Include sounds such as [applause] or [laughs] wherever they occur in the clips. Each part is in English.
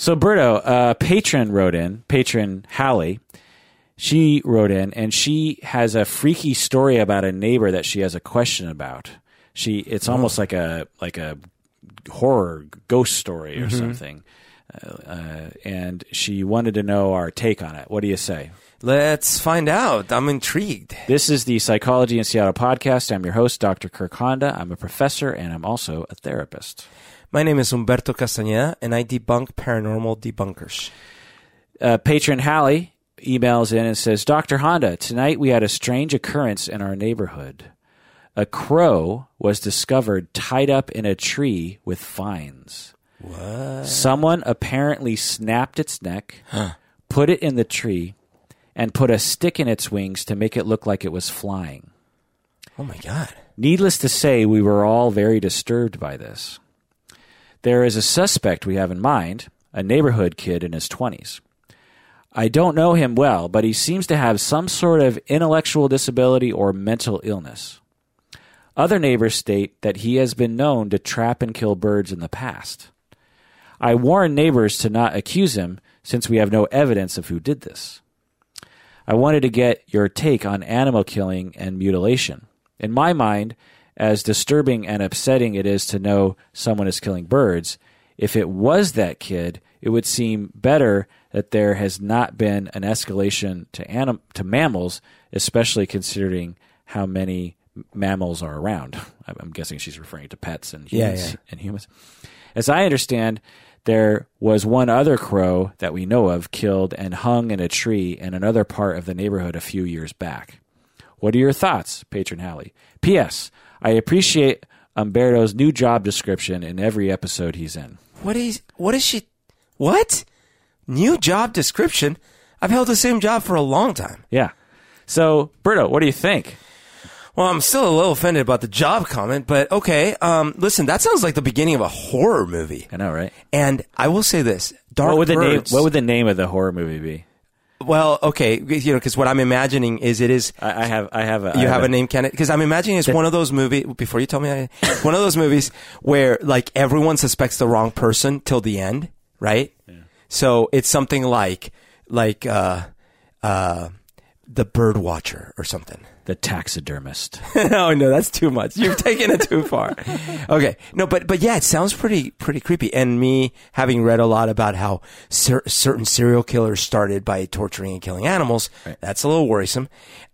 So, Berto, uh, patron wrote in, patron Hallie. She wrote in, and she has a freaky story about a neighbor that she has a question about. She, it's almost like a like a horror ghost story or something. Uh, uh, and she wanted to know our take on it. What do you say? Let's find out. I'm intrigued. This is the Psychology in Seattle podcast. I'm your host, Dr. Kirk Honda. I'm a professor and I'm also a therapist. My name is Humberto Castañeda, and I debunk paranormal debunkers. Uh, patron Hallie emails in and says, Dr. Honda, tonight we had a strange occurrence in our neighborhood. A crow was discovered tied up in a tree with vines. What? Someone apparently snapped its neck, put it in the tree, and put a stick in its wings to make it look like it was flying. Oh my god. Needless to say, we were all very disturbed by this. There is a suspect we have in mind, a neighborhood kid in his 20s. I don't know him well, but he seems to have some sort of intellectual disability or mental illness. Other neighbors state that he has been known to trap and kill birds in the past. I warn neighbors to not accuse him since we have no evidence of who did this. I wanted to get your take on animal killing and mutilation. In my mind, as disturbing and upsetting it is to know someone is killing birds, if it was that kid, it would seem better that there has not been an escalation to anim- to mammals, especially considering how many mammals are around. [laughs] I'm guessing she's referring to pets and Yeah, humans yeah. and humans. As I understand, there was one other crow that we know of killed and hung in a tree in another part of the neighborhood a few years back. What are your thoughts, Patron Hallie? P.S. I appreciate Humberto's new job description in every episode he's in. What is what is she what? New job description? I've held the same job for a long time. Yeah. So, Berto, what do you think? Well, I'm still a little offended about the job comment, but okay. Um, listen, that sounds like the beginning of a horror movie. I know, right? And I will say this: Dark What would the name? Birds. What would the name of the horror movie be? Well, okay, you know, because what I'm imagining is it is I, I have. I have. A, you have a name candidate because I'm imagining it's one of those movies. Before you tell me, I, one of those movies where like everyone suspects the wrong person till the end, right? Yeah. So it's something like like uh, uh, the Bird Watcher or something. [laughs] The taxidermist. [laughs] oh no, that's too much. You've [laughs] taken it too far. Okay, no, but but yeah, it sounds pretty pretty creepy. And me having read a lot about how cer- certain serial killers started by torturing and killing animals, that's a little worrisome.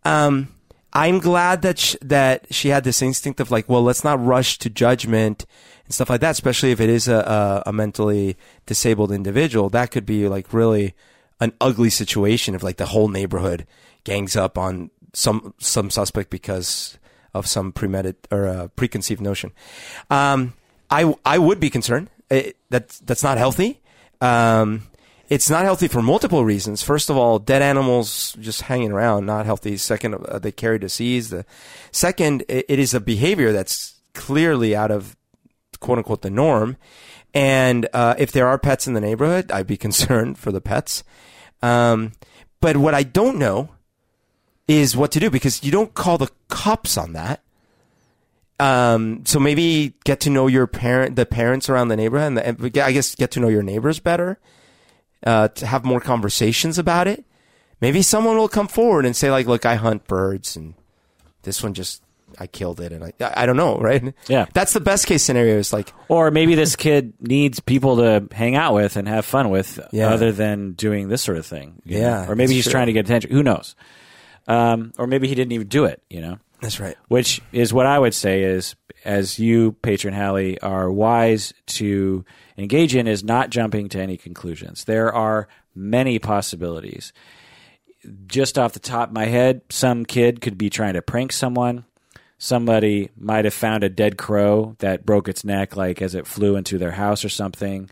Um, I'm glad that sh- that she had this instinct of like, well, let's not rush to judgment and stuff like that, especially if it is a, a, a mentally disabled individual. That could be like really an ugly situation if like the whole neighborhood gangs up on some some suspect because of some premeditated or uh, preconceived notion. Um, I I would be concerned. It, that's that's not healthy. Um, it's not healthy for multiple reasons. First of all, dead animals just hanging around not healthy. Second, uh, they carry disease. The second, it, it is a behavior that's clearly out of quote unquote the norm. And uh, if there are pets in the neighborhood, I'd be [laughs] concerned for the pets. Um, but what I don't know is what to do because you don't call the cops on that. Um, so maybe get to know your parent, the parents around the neighborhood, and, the, I guess get to know your neighbors better. Uh, to have more conversations about it. Maybe someone will come forward and say like, "Look, I hunt birds, and this one just I killed it," and I I don't know, right? Yeah. that's the best case scenario. Is like, Or maybe this kid needs people to hang out with and have fun with, Yeah. other than doing this sort of thing. Yeah, know? Or maybe he's true. trying to get attention. Who knows? Um, or maybe he didn't even do it. You know. that's right. which is what I would say is, as you, patron Hallie, are wise to engage in, is not jumping to any conclusions. There are many possibilities. Just off the top of my head, some kid could be trying to prank someone. Somebody might have found a dead crow that broke its neck, like as it flew into their house or something,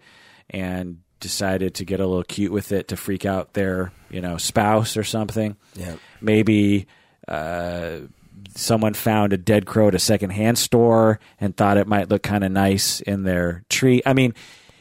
and decided to get a little cute with it to freak out their, you know, spouse or something Yeah. maybe uh, someone found a dead crow at a secondhand store and thought it might look kind of nice in their tree. I mean,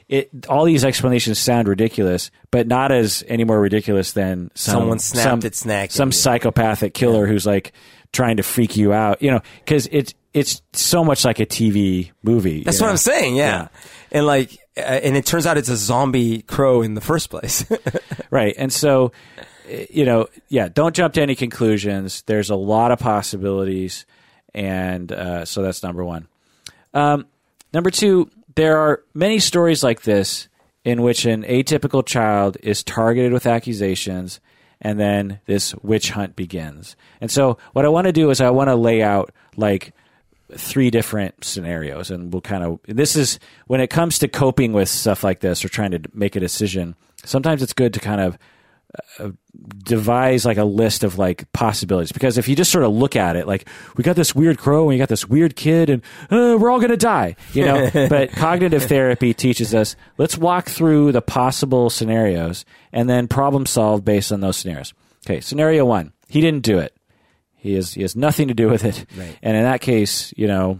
it all these explanations sound ridiculous, but not as any more ridiculous than some, Someone snapped some, its neck Some psychopathic killer who's like trying to freak you out. You know, because it's it's so much like a TV movie. That's what know? I'm saying. Yeah. And like, uh, and it turns out it's a zombie crow in the first place. [laughs] right. And so, eh, you know, yeah, don't jump to any conclusions. There's a lot of possibilities. And uh, so that's number one. Um, number two, there are many stories like this in which an atypical child is targeted with accusations and then this witch hunt begins. And so what I want to do is I want to lay out like three different scenarios and we'll kind of this is when it comes to coping with stuff like this or trying to make a decision sometimes it's good to kind of uh, devise like a list of like possibilities. Because if you just sort of look at it like we got this weird crow and we got this weird kid and uh, we're all going to die you know? [laughs] But cognitive therapy teaches us let's walk through the possible scenarios and then problem solve based on those scenarios. Okay scenario one he didn't do it. He has he has nothing to do with it. Right. and in that case you know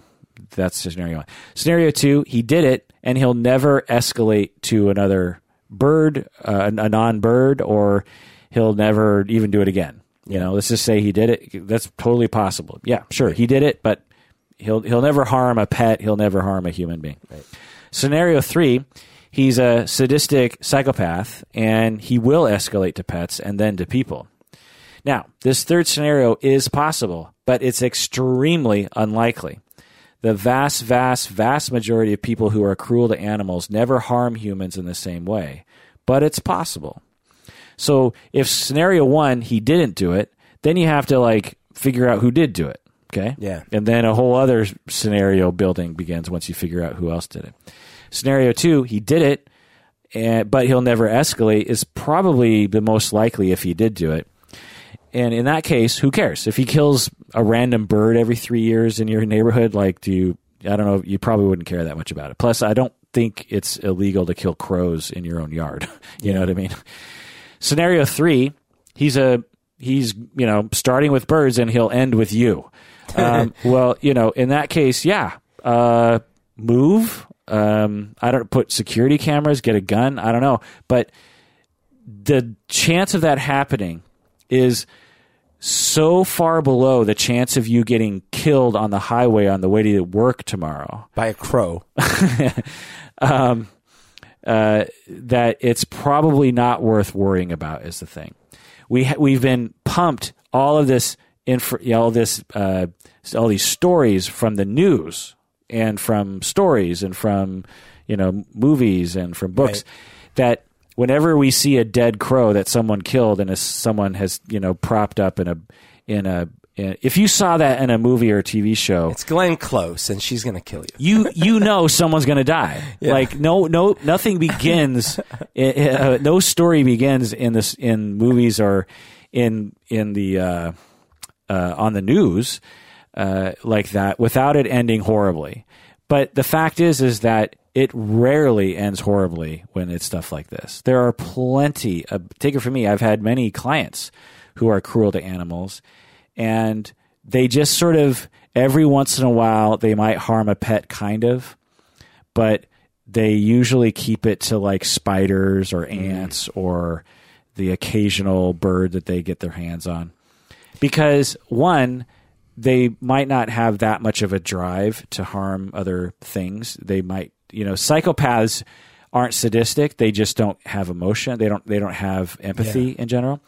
that's scenario one. Scenario two he did it and he'll never escalate to another bird uh, a non-bird or he'll never even do it again. You know, let's just say he did it. That's totally possible. Yeah, sure, he did it, but he'll he'll never harm a pet. He'll never harm a human being. Scenario three, he's a sadistic psychopath, and he will escalate to pets and then to people. Now, this third scenario is possible, but it's extremely unlikely. The vast, vast, vast majority of people who are cruel to animals never harm humans in the same way, but it's possible. So if scenario one, he didn't do it, then you have to like figure out who did do it. Okay. Yeah. And then a whole other scenario building begins once you figure out who else did it. Scenario two, he did it, and, but he'll never escalate is probably the most likely if he did do it. And in that case, who cares? If he kills a random bird every three years in your neighborhood, like, do you, I don't know, you probably wouldn't care that much about it. Plus, I don't think it's illegal to kill crows in your own yard. [laughs] you know what I mean? Scenario three, he's a, he's, you know, starting with birds and he'll end with you. [laughs] Um, well, you know, in that case, yeah, uh, move. Um, I don't put security cameras, get a gun. I don't know. But the chance of that happening is so far below the chance of you getting killed on the highway on the way to work tomorrow [laughs] by a crow. uh, that it's probably not worth worrying about. Is the thing we ha- we've been pumped all of this inf- all this uh, all these stories from the news and from stories and from you know movies and from books Right. that whenever we see a dead crow that someone killed and is someone has you know propped up in a in a in, if you saw that in a movie or a TV show It's Glenn Close, and she's gonna kill you. you you know someone's going to die. [laughs] Like no no nothing begins [laughs] uh, no story begins in this in movies or in in the uh, uh, on the news uh, like that without it ending horribly. But the fact is is that it rarely ends horribly when it's stuff like this. There are plenty. Of, take it from me. I've had many clients who are cruel to animals, and they just sort of every once in a while they might harm a pet, kind of, but they usually keep it to like spiders or mm-hmm. ants or the occasional bird that they get their hands on because one they might not have that much of a drive to harm other things they might you know psychopaths aren't sadistic. They just don't have emotion. They don't they don't have empathy in general.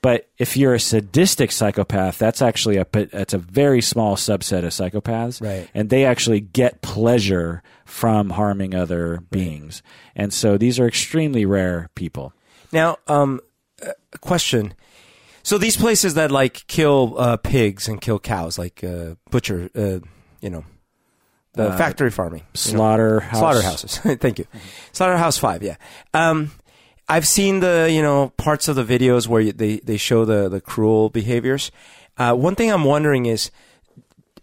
But if you're a sadistic psychopath that's actually a that's a very small subset of psychopaths. Right. and they actually get pleasure from harming other beings. And so these are extremely rare people. Now, um, a question. So these places that like kill uh, pigs and kill cows, like uh, butcher, uh, you know, the Uh, factory farming, slaughterhouse slaughterhouses. [laughs] Thank you, slaughterhouse five. Yeah. Um, I've seen the you know parts of the videos where you- they they show the the cruel behaviors. Uh, one thing I'm wondering is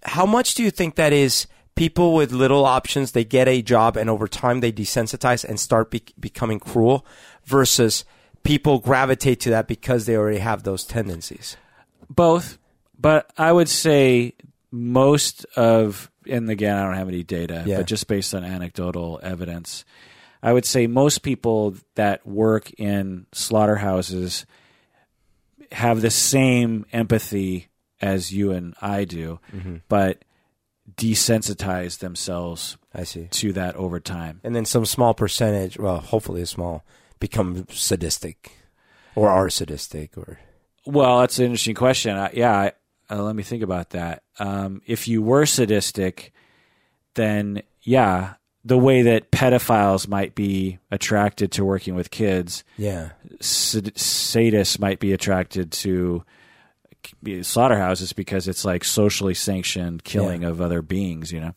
how much do you think that is people with little options they get a job and over time they desensitize and start be- becoming cruel versus people gravitate to that because they already have those tendencies Both, but I would say most of, and again, I don't have any data, Yeah. but just based on anecdotal evidence, I would say most people that work in slaughterhouses have the same empathy as you and I do, mm-hmm. but desensitize themselves I see. to that over time. And then some small percentage, well, hopefully a small, become sadistic, or are sadistic, or Well, that's an interesting question. I, yeah, I, uh, let me think about that. Um, if you were sadistic, then yeah, the way that pedophiles might be attracted to working with kids, yeah, sad- sadists might be attracted to slaughterhouses because it's like socially sanctioned killing of other beings, you know.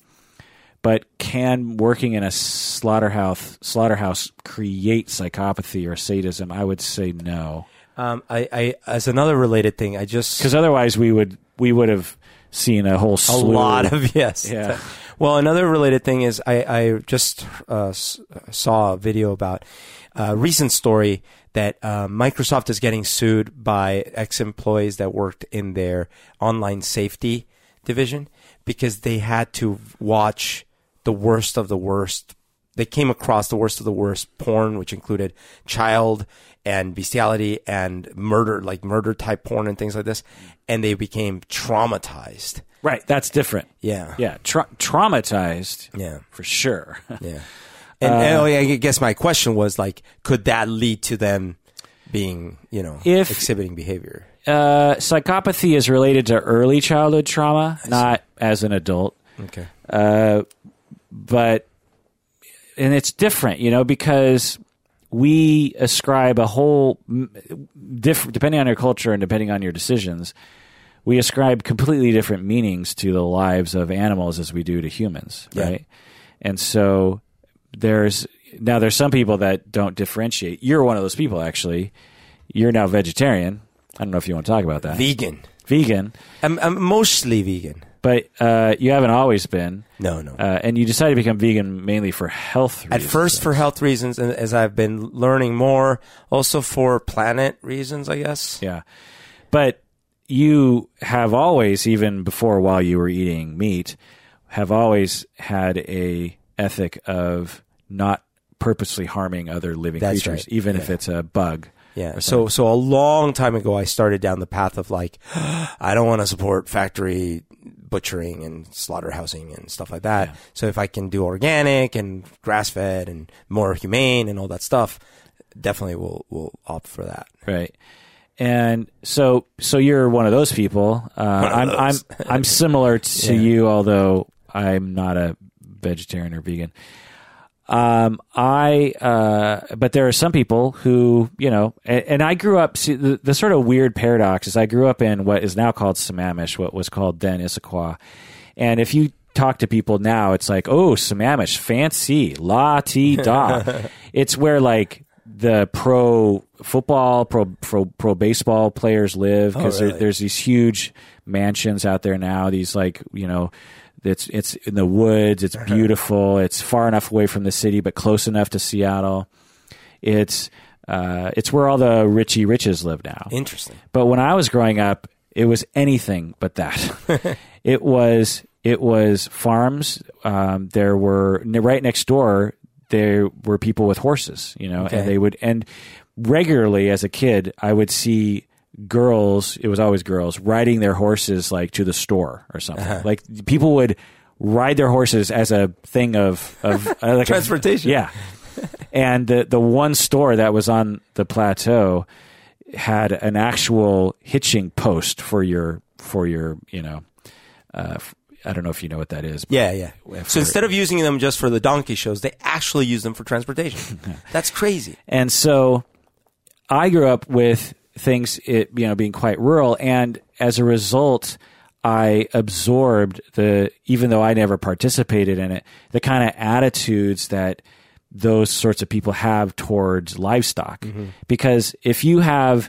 But can working in a slaughterhouse slaughterhouse create psychopathy or sadism? I would say no, Um, I, I, as another related thing, I just because otherwise we would we would have seen a whole slew. a lot of [laughs] yes. Yeah. Well, another related thing is I, I just uh, saw a video about a recent story that uh, Microsoft is getting sued by ex-employees that worked in their online safety division because they had to watch the worst of the worst. They came across the worst of the worst porn, which included child and bestiality and murder, like murder type porn and things like this, and they became traumatized. Right, that's different. Yeah. Yeah, tra- traumatized Yeah. for sure. [laughs] Yeah. And, and, oh, yeah, I guess my question was like, could that lead to them being, you know, If- exhibiting behavior? uh, psychopathy is related to early childhood trauma, not as an adult. Okay. Uh, but and it's different, you know, because we ascribe a whole different, depending on your culture and depending on your decisions, we ascribe completely different meanings to the lives of animals as we do to humans, Yeah. right? And so there's now there's some people that don't differentiate. You're one of those people, actually. You're now vegetarian. I don't know if you want to talk about that. Vegan. Vegan, I'm, I'm mostly vegan. But uh, you haven't always been. No, no. Uh, and you decided to become vegan mainly for health reasons. At first, for health reasons, and as I've been learning more, also for planet reasons, I guess. yeah. But you have always, even before while you were eating meat, have always had a ethic of not purposely harming other living That's creatures, right. even if it's a bug. Yeah. So, so a long time ago, I started down the path of like, [gasps] I don't want to support factory butchering and slaughterhousing and stuff like that. Yeah. So if I can do organic and grass fed and more humane and all that stuff, definitely will will opt for that. Right. And so, so you're one of those people. Uh, of I'm, I'm. I'm similar to [laughs] Yeah. you, although I'm not a vegetarian or vegan. Um, I, uh, but there are some people who, you know, and, and I grew up, see, the, the sort of weird paradox is I grew up in what is now called Sammamish, what was called then Issaquah. And if you talk to people now, it's like, oh, Sammamish, fancy, la ti da. [laughs] it's where like the pro football, pro pro, pro baseball players live because really? there's these huge mansions out there now. These like you know, it's it's in the woods. It's beautiful. It's far enough away from the city, but close enough to Seattle. It's uh, it's where all the Richie riches live now. Interesting. But when I was growing up, it was anything but that. [laughs] it was it was farms. Um, there were right next door. There were people with horses, you know, Okay. and they would and regularly as a kid, I would see girls. It was always girls riding their horses like to the store or something. Uh-huh. Like people would ride their horses as a thing of of [laughs] uh, like a- Transportation. yeah, and the the one store that was on the plateau had an actual hitching post for your for your you know uh, I don't know if you know what that is. but Yeah, yeah. for- So instead of using them just for the donkey shows, they actually use them for transportation. [laughs] That's crazy. And so I grew up with things it you know being quite rural. And as a result I absorbed the even though I never participated in it the kind of attitudes that those sorts of people have towards livestock. Mm-hmm. Because if you have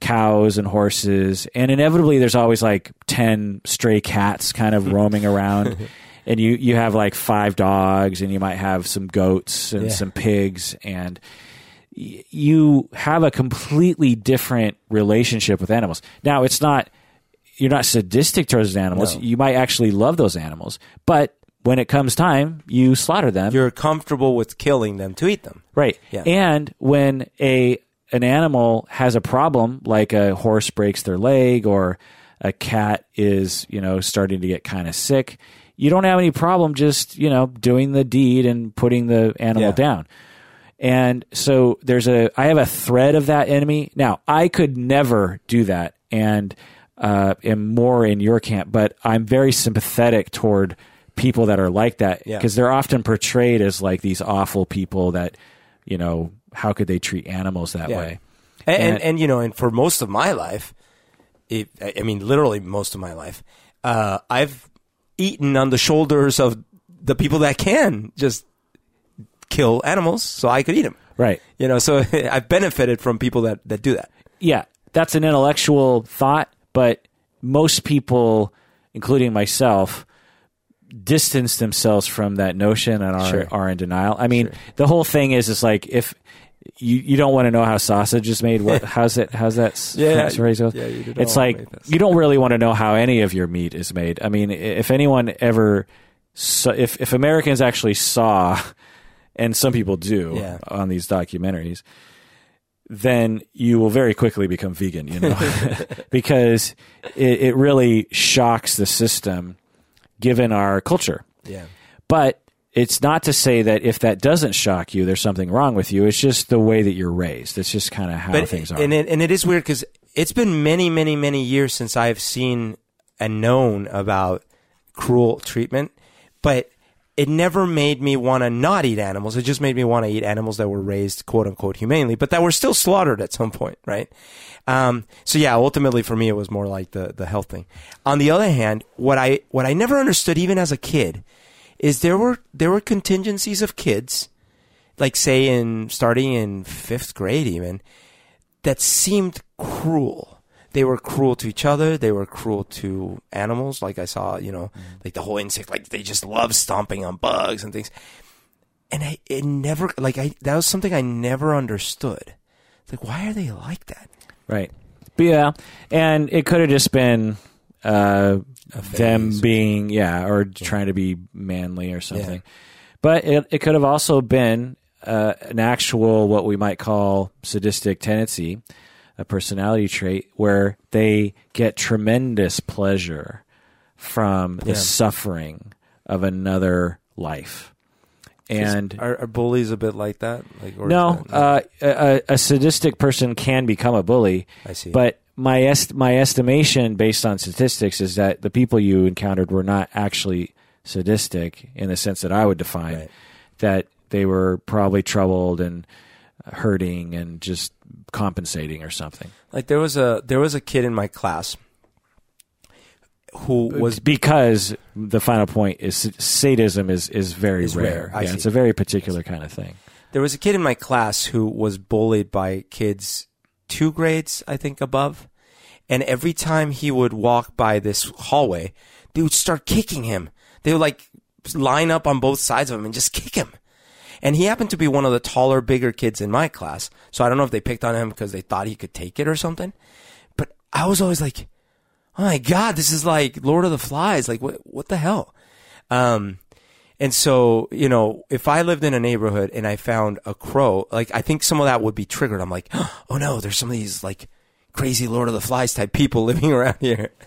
cows and horses and inevitably there's always like 10 stray cats kind of [laughs] roaming around [laughs] and you you have like five dogs and you might have some goats and Yeah. some pigs and you have a completely different relationship with animals. Now, it's not you're not sadistic towards animals. No. You might actually love those animals, but when it comes time, you slaughter them. You're comfortable with killing them to eat them. right. Yeah. And when a an animal has a problem, like a horse breaks their leg or a cat is, you know, starting to get kind of sick, you don't have any problem just you know doing the deed and putting the animal Yeah. down. And so there's a I have a thread of that enemy. Now I could never do that, and uh, am more in your camp, but I'm very sympathetic toward people that are like that Yeah. because they're often portrayed as like these awful people that you know how could they treat animals that Yeah. way? And, and And- you know, and for most of my life, it, I I mean, literally most of my life, uh, I've eaten on the shoulders of the people that can just kill animals, so I could eat them. Right. You know, so [laughs] I've benefited from people that that do that. yeah, that's an intellectual thought, but most people, including myself, distance themselves from that notion and are, Sure. are in denial. I mean, the whole thing is, is like if you, you don't want to know how sausage is made. What [laughs] how's it? How's that? Yeah, phrase goes? yeah, you it's like you don't really want to know how any of your meat is made. I mean, if anyone ever, saw, if if Americans actually saw, and some people do Yeah. on these documentaries, then you will very quickly become vegan, you know, [laughs] because it, it really shocks the system given our culture. Yeah. But it's not to say that if that doesn't shock you, there's something wrong with you. It's just the way that you're raised. It's just kind of how but things are. and it, and it is weird because it's been many, many, many years since I've seen and known about cruel treatment, but it never made me want to not eat animals. It just made me want to eat animals that were raised quote unquote humanely, but that were still slaughtered at some point, right? Um, so yeah, ultimately for me, it was more like the the health thing. On the other hand, what I what I never understood even as a kid is there were there were contingencies of kids, like say in starting in fifth grade even, that seemed cruel. They were cruel to each other. They were cruel to animals. Like I saw, you know, like the whole insect, like they just love stomping on bugs and things. And I, it never, like I, that was something I never understood. It's like, why are they like that? right. But yeah. And it could have just been uh, them being, yeah, or trying to be manly or something. But it, it could have also been uh, an actual, what we might call sadistic tendency, a personality trait where they get tremendous pleasure from the Yeah. suffering of another life. And Are, are bullies a bit like that? Like, or no, that- uh, a, a sadistic person can become a bully, I see. but my est- my estimation based on statistics is that the people you encountered were not actually sadistic in the sense that I would define Right. that they were probably troubled and hurting and just compensating or something. like there was a there was a kid in my class who was because the final point is sadism is is very Is rare. rare. Yeah, it's a very particular kind of thing. there was a kid in my class who was bullied by kids two grades, I think, above. And every time he would walk by this hallway, they would start kicking him. They would like line up on both sides of him and just kick him. And he happened to be one of the taller, bigger kids in my class. So I don't know if they picked on him because they thought he could take it or something. But I was always like, oh my God, this is like Lord of the Flies. Like, what, what the hell? Um, and so, you know, if I lived in a neighborhood and I found a crow, like I think some of that would be triggered. I'm like, [gasps] oh no, there's some of these like crazy Lord of the Flies type people [laughs] living around here. [laughs]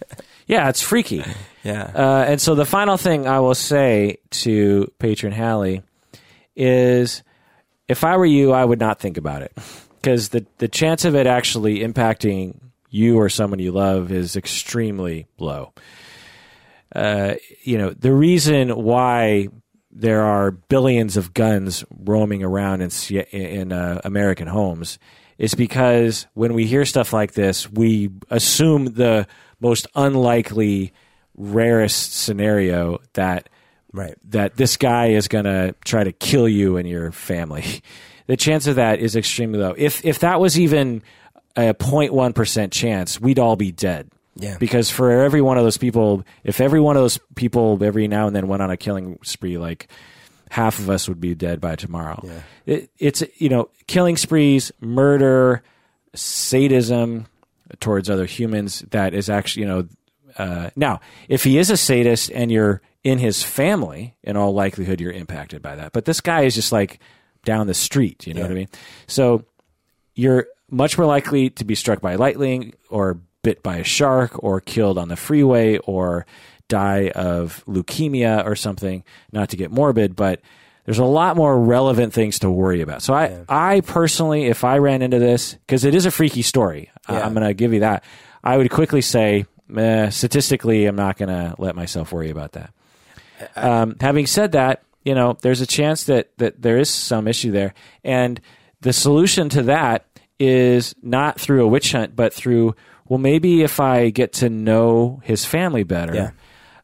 Yeah, it's freaky. yeah. Uh, and so the final thing I will say to patron Hallie is if I were you, I would not think about it because the, the chance of it actually impacting you or someone you love is extremely low. Uh, you know, the reason why there are billions of guns roaming around in, in uh, American homes is because when we hear stuff like this, we assume the most unlikely, rarest scenario that right. that this guy is going to try to kill you and your family. The chance of that is extremely low. If if that was even a 0.1 percent chance, we'd all be dead. Yeah. Because for every one of those people, if every one of those people every now and then went on a killing spree, like half of us would be dead by tomorrow. Yeah. It, it's you know killing sprees, murder, sadism towards other humans. That is actually you know uh, now if he is a sadist and you're in his family, in all likelihood you're impacted by that. But this guy is just like down the street. You know what I mean? So you're much more likely to be struck by lightning or bit by a shark or killed on the freeway or die of leukemia or something. Not to get morbid, but there's a lot more relevant things to worry about. So I, I personally, if I ran into this, because it is a freaky story, Yeah. I'm going to give you that. I would quickly say, eh, statistically, I'm not going to let myself worry about that. Um, having said that, you know, there's a chance that that there is some issue there, and the solution to that is not through a witch hunt, but through well, maybe if I get to know his family better, Yeah.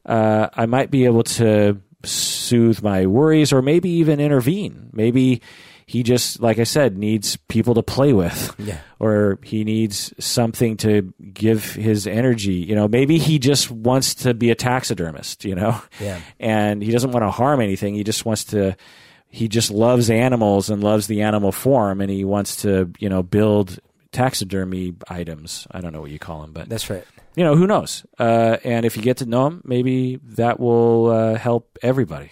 uh, I might be able to soothe my worries, or maybe even intervene. Maybe he just, like I said, needs people to play with, Yeah. or he needs something to give his energy. You know, maybe he just wants to be a taxidermist. You know, Yeah. and he doesn't want to harm anything. He just wants to. He just loves animals and loves the animal form, and he wants to, you know, build taxidermy items. I don't know what you call them, but That's right. you know, who knows? Uh, and if you get to know him, maybe that will uh, help everybody.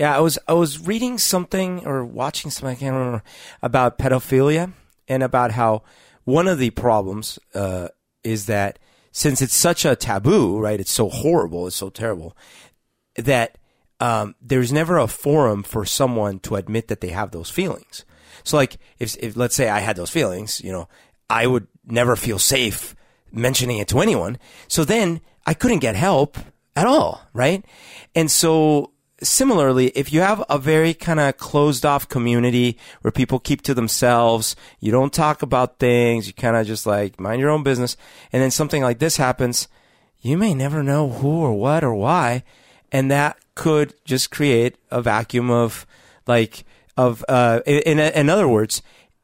Yeah, I was I was reading something or watching something I can't remember about pedophilia and about how one of the problems uh, is that since it's such a taboo, right? It's so horrible, it's so terrible that um, there's never a forum for someone to admit that they have those feelings. So, like, if, if let's say I had those feelings, you know, I would never feel safe mentioning it to anyone. So then I couldn't get help at all, right? And so similarly, if you have a very kind of closed off community where people keep to themselves, you don't talk about things, you kind of just like mind your own business, and then something like this happens, you may never know who or what or why, and that could just create a vacuum of like of uh in in other words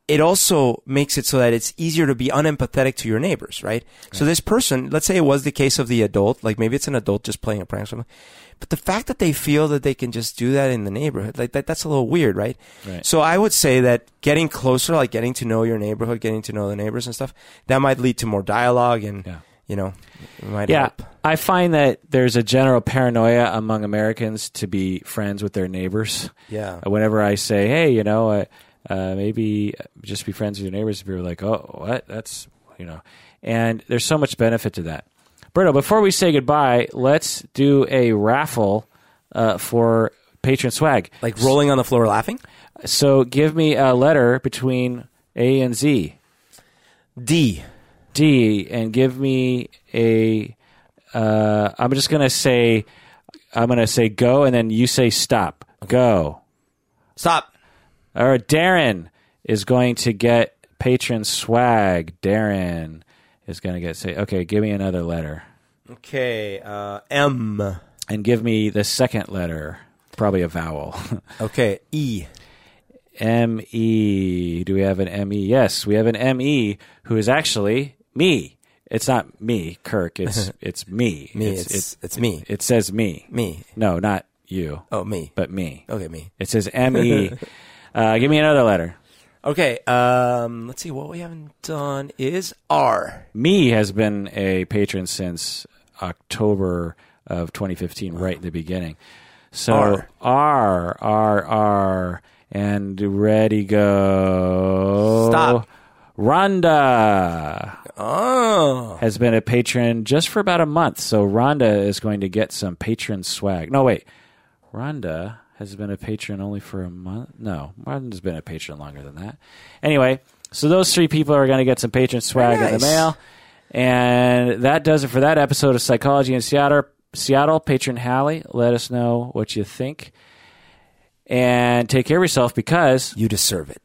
it also makes it so that it's easier to be unempathetic to your neighbors, right? So this person, let's say it was the case of the adult, like maybe it's an adult just playing a prank or something. But the fact that they feel that they can just do that in the neighborhood, like that, that's a little weird, right? Right. So I would say that getting closer, like getting to know your neighborhood, getting to know the neighbors and stuff, that might lead to more dialogue and, Yeah. you know, it might Yeah, help. I find that there's a general paranoia among Americans to be friends with their neighbors. Yeah. Whenever I say, "Hey, you know, uh, uh, maybe just be friends with your neighbors," if you're like, "Oh, what? That's you know," and there's so much benefit to that. Bruno, before we say goodbye, let's do a raffle uh, for patron swag. Like rolling on the floor laughing. So give me a letter between A and Z. D. D and give me a. Uh, I'm just gonna say, I'm gonna say go, and then you say stop. Go. Stop. Or Darren is going to get patron swag. Darren is gonna get say, okay, give me another letter, Okay. Uh, M. and give me the second letter, probably a vowel. [laughs] Okay. E. M E. Do we have an M E? Yes, we have an M E who is actually me. It's not me, Kirk. It's [laughs] it's me. Me. It's, it's, me. It says me. Me. No, not you, Oh, me. but me. Okay, me. It says M E. [laughs] uh, give me another letter. Okay. Um, let's see. What we haven't done is R. Me has been a patron since October of 2015, right in the beginning. So R. R R R and ready go. Stop. Rhonda Oh. has been a patron just for about a month, so Rhonda is going to get some patron swag. No, wait. Rhonda has been a patron only for a month. No, Rhonda's been a patron longer than that. Anyway, so those three people are going to get some patron swag Very in the mail. And that does it for that episode of Psychology in Seattle. Seattle, patron Hallie, let us know what you think. And take care of yourself because You deserve it.